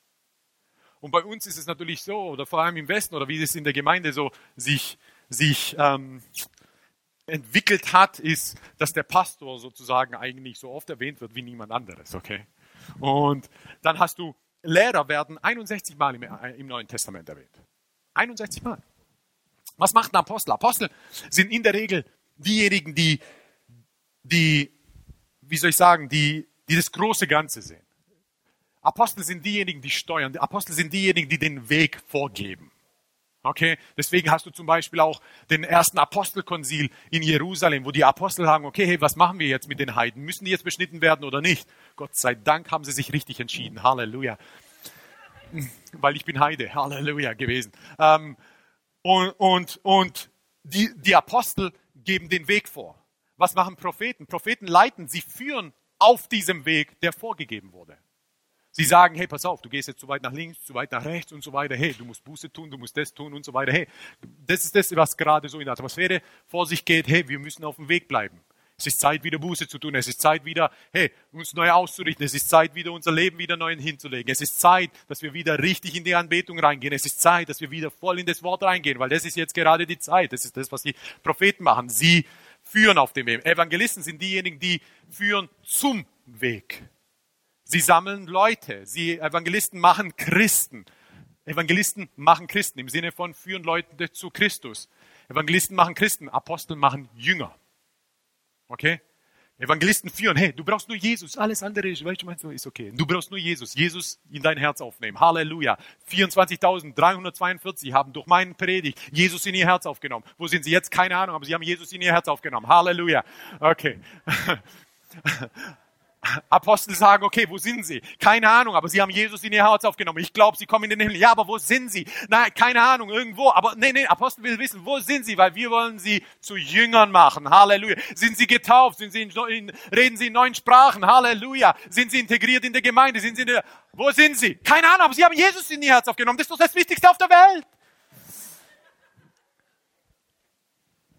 Und bei uns ist es natürlich so, oder vor allem im Westen, oder wie es in der Gemeinde so sich, sich ähm, entwickelt hat, ist, dass der Pastor sozusagen eigentlich so oft erwähnt wird wie niemand anderes, okay? Und dann hast du, Lehrer werden 61 Mal im, äh, im Neuen Testament erwähnt. 61 Mal. Was macht ein Apostel? Apostel sind in der Regel diejenigen, die, die wie soll ich sagen, die, die das große Ganze sehen. Apostel sind diejenigen, die steuern. Apostel sind diejenigen, die den Weg vorgeben. Okay, deswegen hast du zum Beispiel auch den ersten Apostelkonzil in Jerusalem, wo die Apostel sagen, okay, hey, was machen wir jetzt mit den Heiden? Müssen die jetzt beschnitten werden oder nicht? Gott sei Dank haben sie sich richtig entschieden. Halleluja. Weil ich bin Heide. Halleluja gewesen. Ähm, und und, und die, die Apostel geben den Weg vor. Was machen Propheten? Propheten leiten, sie führen auf diesem Weg, der vorgegeben wurde. Sie sagen, hey, pass auf, du gehst jetzt zu weit nach links, zu weit nach rechts und so weiter. Hey, du musst Buße tun, du musst das tun und so weiter. Hey, das ist das, was gerade so in der Atmosphäre vor sich geht. Hey, wir müssen auf dem Weg bleiben. Es ist Zeit, wieder Buße zu tun. Es ist Zeit, wieder, hey, uns neu auszurichten. Es ist Zeit, wieder unser Leben wieder neu hinzulegen. Es ist Zeit, dass wir wieder richtig in die Anbetung reingehen. Es ist Zeit, dass wir wieder voll in das Wort reingehen, weil das ist jetzt gerade die Zeit. Das ist das, was die Propheten machen. Sie führen auf dem Weg. Evangelisten sind diejenigen, die führen zum Weg. Sie sammeln Leute. Sie Evangelisten machen Christen. Evangelisten machen Christen im Sinne von führen Leute zu Christus. Evangelisten machen Christen, Apostel machen Jünger. Okay? Evangelisten führen, hey, du brauchst nur Jesus, alles andere ist, weißt du, meinst du, ist okay. Du brauchst nur Jesus, Jesus in dein Herz aufnehmen. Halleluja. 24.342 haben durch meinen Predigt Jesus in ihr Herz aufgenommen. Wo sind sie jetzt? Keine Ahnung, aber sie haben Jesus in ihr Herz aufgenommen. Halleluja. Okay. (laughs) Apostel sagen, okay, wo sind sie? Keine Ahnung, aber sie haben Jesus in ihr Herz aufgenommen. Ich glaube, sie kommen in den Himmel. Ja, aber wo sind sie? Nein, keine Ahnung, irgendwo. Aber nee, nee, Apostel will wissen, wo sind sie? Weil wir wollen sie zu Jüngern machen. Halleluja. Sind sie getauft? Sind sie in, in, reden sie in neuen Sprachen? Halleluja. Sind sie integriert in der Gemeinde? Sind sie in der, wo sind sie? Keine Ahnung, aber sie haben Jesus in ihr Herz aufgenommen. Das ist doch das Wichtigste auf der Welt.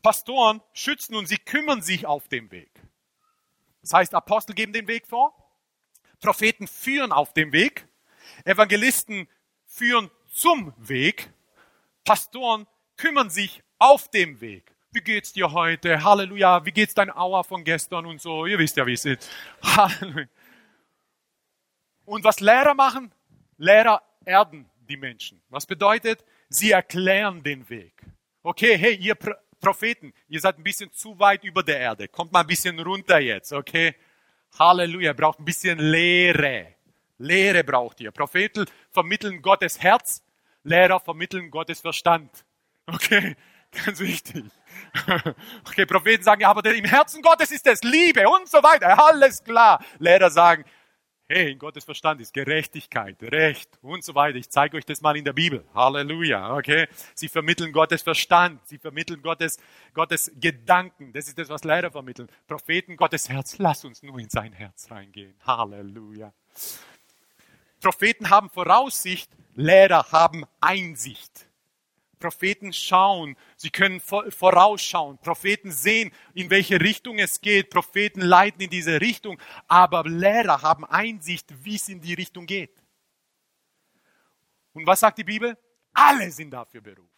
Pastoren schützen und sie kümmern sich auf dem Weg. Das heißt, Apostel geben den Weg vor, Propheten führen auf dem Weg, Evangelisten führen zum Weg, Pastoren kümmern sich auf dem Weg. Wie geht's dir heute? Halleluja. Wie geht's dein Auer von gestern und so? Ihr wisst ja, wie es ist. (laughs) Halleluja. Und was Lehrer machen? Lehrer erden die Menschen. Was bedeutet? Sie erklären den Weg. Okay, hey, ihr Propheten, ihr seid ein bisschen zu weit über der Erde. Kommt mal ein bisschen runter jetzt, okay? Halleluja, braucht ein bisschen Lehre. Lehre braucht ihr. Propheten vermitteln Gottes Herz, Lehrer vermitteln Gottes Verstand. Okay, (laughs) ganz wichtig. (laughs) Okay, Propheten sagen, ja, aber im Herzen Gottes ist es Liebe und so weiter. Alles klar. Lehrer sagen, Hey, in Gottes Verstand ist Gerechtigkeit, Recht und so weiter. Ich zeige euch das mal in der Bibel. Halleluja, okay? Sie vermitteln Gottes Verstand, sie vermitteln Gottes, Gottes Gedanken. Das ist das, was Lehrer vermitteln. Propheten, Gottes Herz. Lass uns nur in sein Herz reingehen. Halleluja. Propheten haben Voraussicht, Lehrer haben Einsicht. Propheten schauen, sie können vorausschauen. Propheten sehen, in welche Richtung es geht. Propheten leiten in diese Richtung. Aber Lehrer haben Einsicht, wie es in die Richtung geht. Und was sagt die Bibel? Alle sind dafür berufen.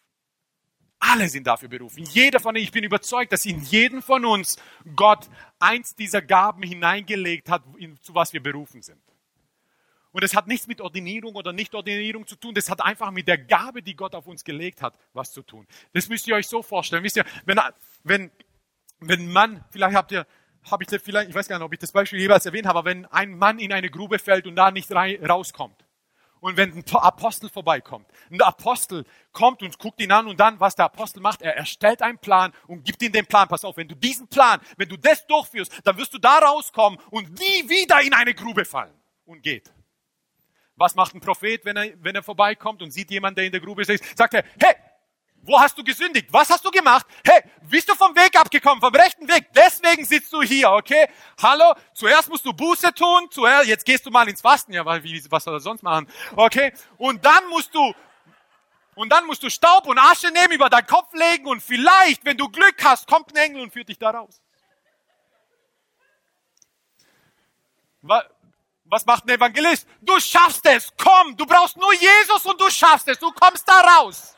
Alle sind dafür berufen. Jeder von ich bin überzeugt, dass in jeden von uns Gott eins dieser Gaben hineingelegt hat, zu was wir berufen sind. Und es hat nichts mit Ordinierung oder Nicht-Ordinierung zu tun. Das hat einfach mit der Gabe, die Gott auf uns gelegt hat, was zu tun. Das müsst ihr euch so vorstellen. Wisst ihr, wenn, wenn, wenn Mann, vielleicht habt ihr, habe ich vielleicht, ich weiß gar nicht, ob ich das Beispiel jeweils erwähnt habe, aber wenn ein Mann in eine Grube fällt und da nicht rauskommt. Und wenn ein Apostel vorbeikommt, ein Apostel kommt und guckt ihn an und dann, was der Apostel macht, er erstellt einen Plan und gibt ihm den Plan. Pass auf, wenn du diesen Plan, wenn du das durchführst, dann wirst du da rauskommen und nie wieder in eine Grube fallen. Und geht. Was macht ein Prophet, wenn er, wenn er vorbeikommt und sieht jemanden, der in der Grube ist? Sagt er, hey, wo hast du gesündigt? Was hast du gemacht? Hey, bist du vom Weg abgekommen, vom rechten Weg? Deswegen sitzt du hier, okay? Hallo? Zuerst musst du Buße tun, zuerst, jetzt gehst du mal ins Fasten, ja, weil, wie, was soll er sonst machen? Okay? Und dann musst du, und dann musst du Staub und Asche nehmen, über deinen Kopf legen und vielleicht, wenn du Glück hast, kommt ein Engel und führt dich da raus. Was macht ein Evangelist? Du schaffst es. Komm, du brauchst nur Jesus und du schaffst es. Du kommst da raus.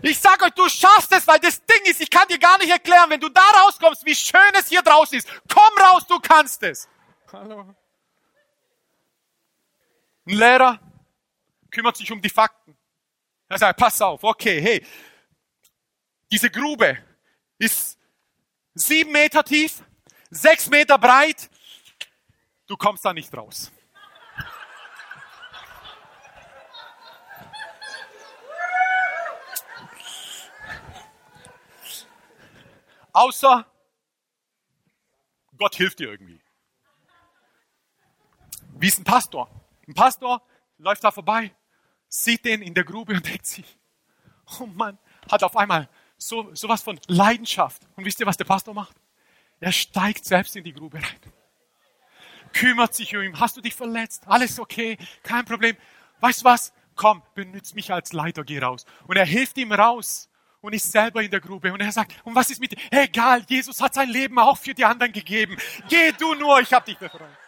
Ich sag euch, du schaffst es, weil das Ding ist, ich kann dir gar nicht erklären, wenn du da rauskommst, wie schön es hier draußen ist. Komm raus, du kannst es. Hallo. Ein Lehrer kümmert sich um die Fakten. Er sagt, pass auf, okay, hey, diese Grube ist sieben Meter tief, sechs Meter breit, Du kommst da nicht raus. Außer Gott hilft dir irgendwie. Wie ist ein Pastor? Ein Pastor läuft da vorbei, sieht den in der Grube und (laughs) denkt sich, oh Mann, hat auf einmal so, sowas von Leidenschaft. Und wisst ihr, was der Pastor macht? Er steigt selbst in die Grube rein kümmert sich um ihn. Hast du dich verletzt? Alles okay? Kein Problem. Weißt du was? Komm, benütz mich als Leiter, geh raus. Und er hilft ihm raus und ist selber in der Grube. Und er sagt, und was ist mit dir? Egal, Jesus hat sein Leben auch für die anderen gegeben. Geh du nur, ich hab dich befreit.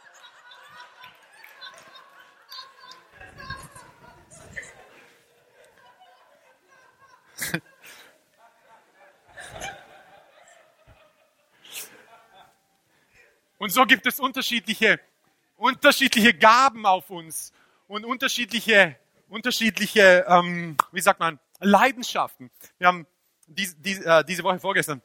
Und so gibt es unterschiedliche, unterschiedliche Gaben auf uns. und unterschiedliche, unterschiedliche, ähm, wie sagt man, Leidenschaften. Wir haben dies, dies, äh, diese Woche vorgestern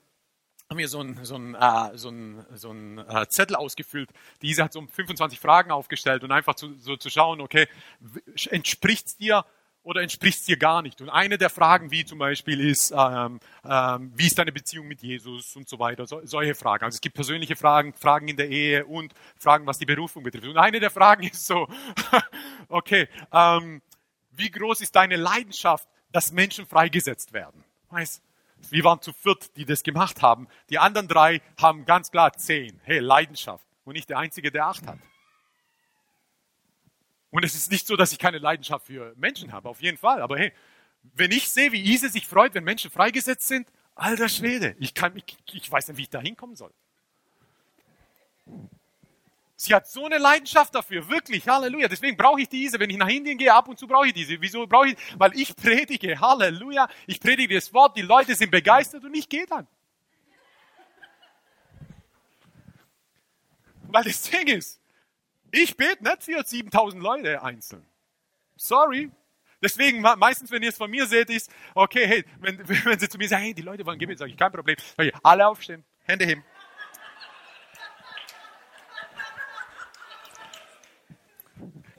haben wir so einen so ein, äh, so ein, so ein äh, Zettel ausgefüllt. Diese hat so 25 Fragen aufgestellt und einfach zu, so zu schauen, okay, entspricht dir oder entspricht es dir gar nicht? Und eine der Fragen, wie zum Beispiel ist, ähm, ähm, wie ist deine Beziehung mit Jesus und so weiter, so, solche Fragen. Also es gibt persönliche Fragen, Fragen in der Ehe und Fragen, was die Berufung betrifft. Und eine der Fragen (laughs) ist so, (laughs) okay, ähm, wie groß ist deine Leidenschaft, dass Menschen freigesetzt werden? Weißt, wir waren zu viert, die das gemacht haben. Die anderen drei haben ganz klar zehn. Hey, Leidenschaft. Und nicht der Einzige, der acht hat. Und es ist nicht so, dass ich keine Leidenschaft für Menschen habe, auf jeden Fall. Aber hey, wenn ich sehe, wie Ise sich freut, wenn Menschen freigesetzt sind, alter Schwede, ich, kann, ich, ich weiß nicht, wie ich da hinkommen soll. Sie hat so eine Leidenschaft dafür, wirklich, Halleluja. Deswegen brauche ich diese. Wenn ich nach Indien gehe, ab und zu brauche ich diese. Wieso brauche ich? Weil ich predige, Halleluja. Ich predige das Wort, die Leute sind begeistert und ich gehe dann. Weil das Ding ist, ich bete nicht für 7000 Leute einzeln. Sorry. Deswegen, meistens, wenn ihr es von mir seht, ist, okay, hey, wenn, (laughs) wenn sie zu mir sagen, hey, die Leute wollen Gebet, sage ich, kein Problem. Ich, alle aufstehen, Hände heben.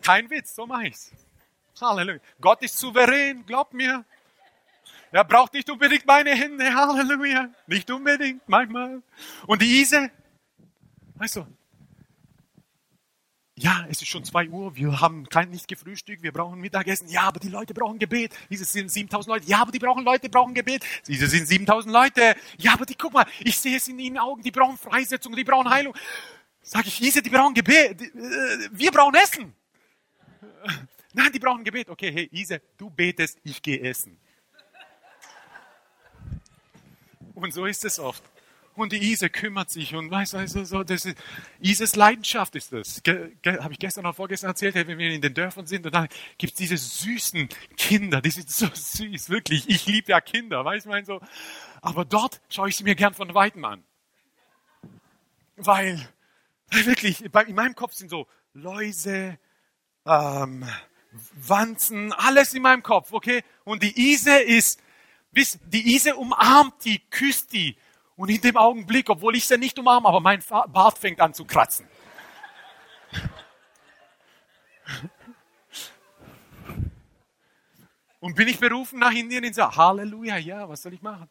Kein Witz, so mache ich's. Halleluja. Gott ist souverän, glaubt mir. Er braucht nicht unbedingt meine Hände, Halleluja. Nicht unbedingt, manchmal. Und die Ise, weißt du, ja, es ist schon zwei Uhr, wir haben kein, nicht gefrühstückt, wir brauchen Mittagessen. Ja, aber die Leute brauchen Gebet. Diese sind 7000 Leute. Ja, aber die brauchen Leute, brauchen Gebet. Diese sind 7000 Leute. Ja, aber die, guck mal, ich sehe es in ihren Augen, die brauchen Freisetzung, die brauchen Heilung. Sag ich, Ise, die brauchen Gebet. Äh, wir brauchen Essen. (laughs) Nein, die brauchen Gebet. Okay, hey, Ise, du betest, ich gehe essen. Und so ist es oft. Und die Ise kümmert sich und weiß, also so, das ist, Ises Leidenschaft ist das. Habe ich gestern oder vorgestern erzählt, wenn wir in den Dörfern sind und dann gibt es diese süßen Kinder, die sind so süß, wirklich. Ich liebe ja Kinder, weißt du, so. Aber dort schaue ich sie mir gern von Weitem an. Weil, wirklich, in meinem Kopf sind so Läuse, ähm, Wanzen, alles in meinem Kopf, okay? Und die Ise ist, bis die Ise umarmt die, küsst die. Und in dem Augenblick, obwohl ich sie nicht umarme, aber mein Bart fängt an zu kratzen. Und bin ich berufen nach Indien und sage, Halleluja, ja, was soll ich machen?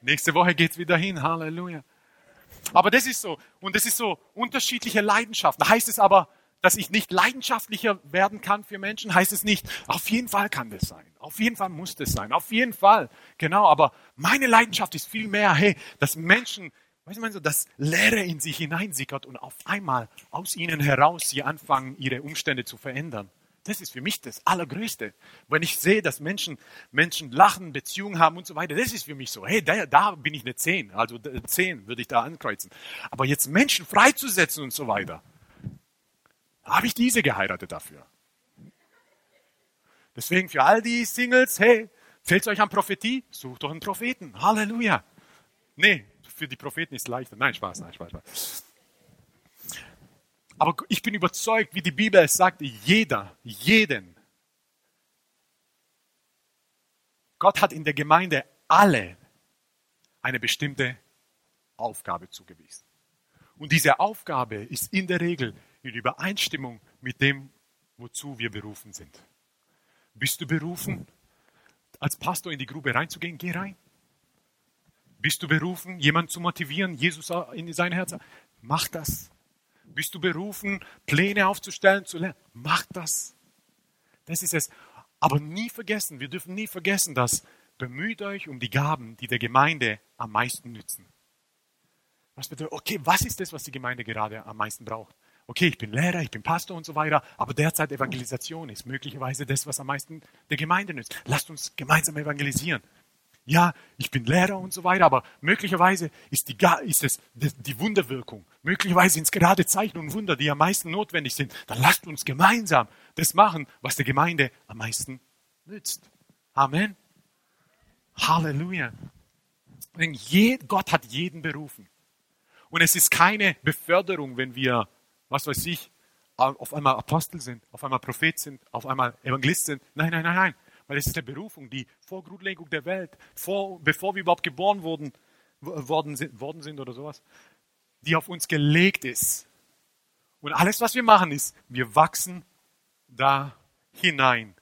Nächste Woche geht's wieder hin, Halleluja. Aber das ist so. Und das ist so unterschiedliche Leidenschaften. Da heißt es aber, dass ich nicht leidenschaftlicher werden kann für Menschen, heißt es nicht, auf jeden Fall kann das sein. Auf jeden Fall muss das sein. Auf jeden Fall. Genau. Aber meine Leidenschaft ist viel mehr, hey, dass Menschen, weißt du, so, das Leere in sich hineinsickert und auf einmal aus ihnen heraus sie anfangen, ihre Umstände zu verändern. Das ist für mich das Allergrößte. Wenn ich sehe, dass Menschen, Menschen lachen, Beziehungen haben und so weiter, das ist für mich so, hey, da, da bin ich eine Zehn. Also Zehn würde ich da ankreuzen. Aber jetzt Menschen freizusetzen und so weiter, habe ich diese geheiratet dafür. Deswegen für all die Singles, hey, fällt euch an Prophetie? Sucht doch einen Propheten. Halleluja. Nee, für die Propheten ist es leichter. Nein, Spaß, nein, Spaß, Spaß. Aber ich bin überzeugt, wie die Bibel es sagt, jeder, jeden. Gott hat in der Gemeinde alle eine bestimmte Aufgabe zugewiesen. Und diese Aufgabe ist in der Regel in Übereinstimmung mit dem, wozu wir berufen sind. Bist du berufen, als Pastor in die Grube reinzugehen? Geh rein. Bist du berufen, jemanden zu motivieren, Jesus in sein Herz? Mach das. Bist du berufen, Pläne aufzustellen, zu lernen? Mach das. Das ist es. Aber nie vergessen, wir dürfen nie vergessen, dass bemüht euch um die Gaben, die der Gemeinde am meisten nützen. Was bedeutet, okay, was ist das, was die Gemeinde gerade am meisten braucht? Okay, ich bin Lehrer, ich bin Pastor und so weiter, aber derzeit Evangelisation ist möglicherweise das, was am meisten der Gemeinde nützt. Lasst uns gemeinsam evangelisieren. Ja, ich bin Lehrer und so weiter, aber möglicherweise ist, die, ist es die Wunderwirkung. Möglicherweise sind es gerade Zeichen und Wunder, die am meisten notwendig sind. Dann lasst uns gemeinsam das machen, was der Gemeinde am meisten nützt. Amen. Halleluja. Gott hat jeden berufen. Und es ist keine Beförderung, wenn wir was weiß ich, auf einmal Apostel sind, auf einmal Prophet sind, auf einmal Evangelist sind. Nein, nein, nein, nein. Weil es ist eine Berufung, die vor Grundlegung der Welt, vor, bevor wir überhaupt geboren wurden, worden, sind, worden sind oder sowas, die auf uns gelegt ist. Und alles, was wir machen, ist, wir wachsen da hinein,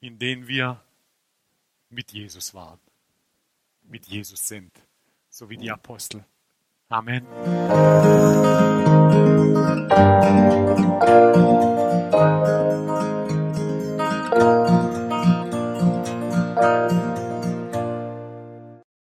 in den wir mit Jesus waren, mit Jesus sind, so wie die Apostel. Amen. Thank you.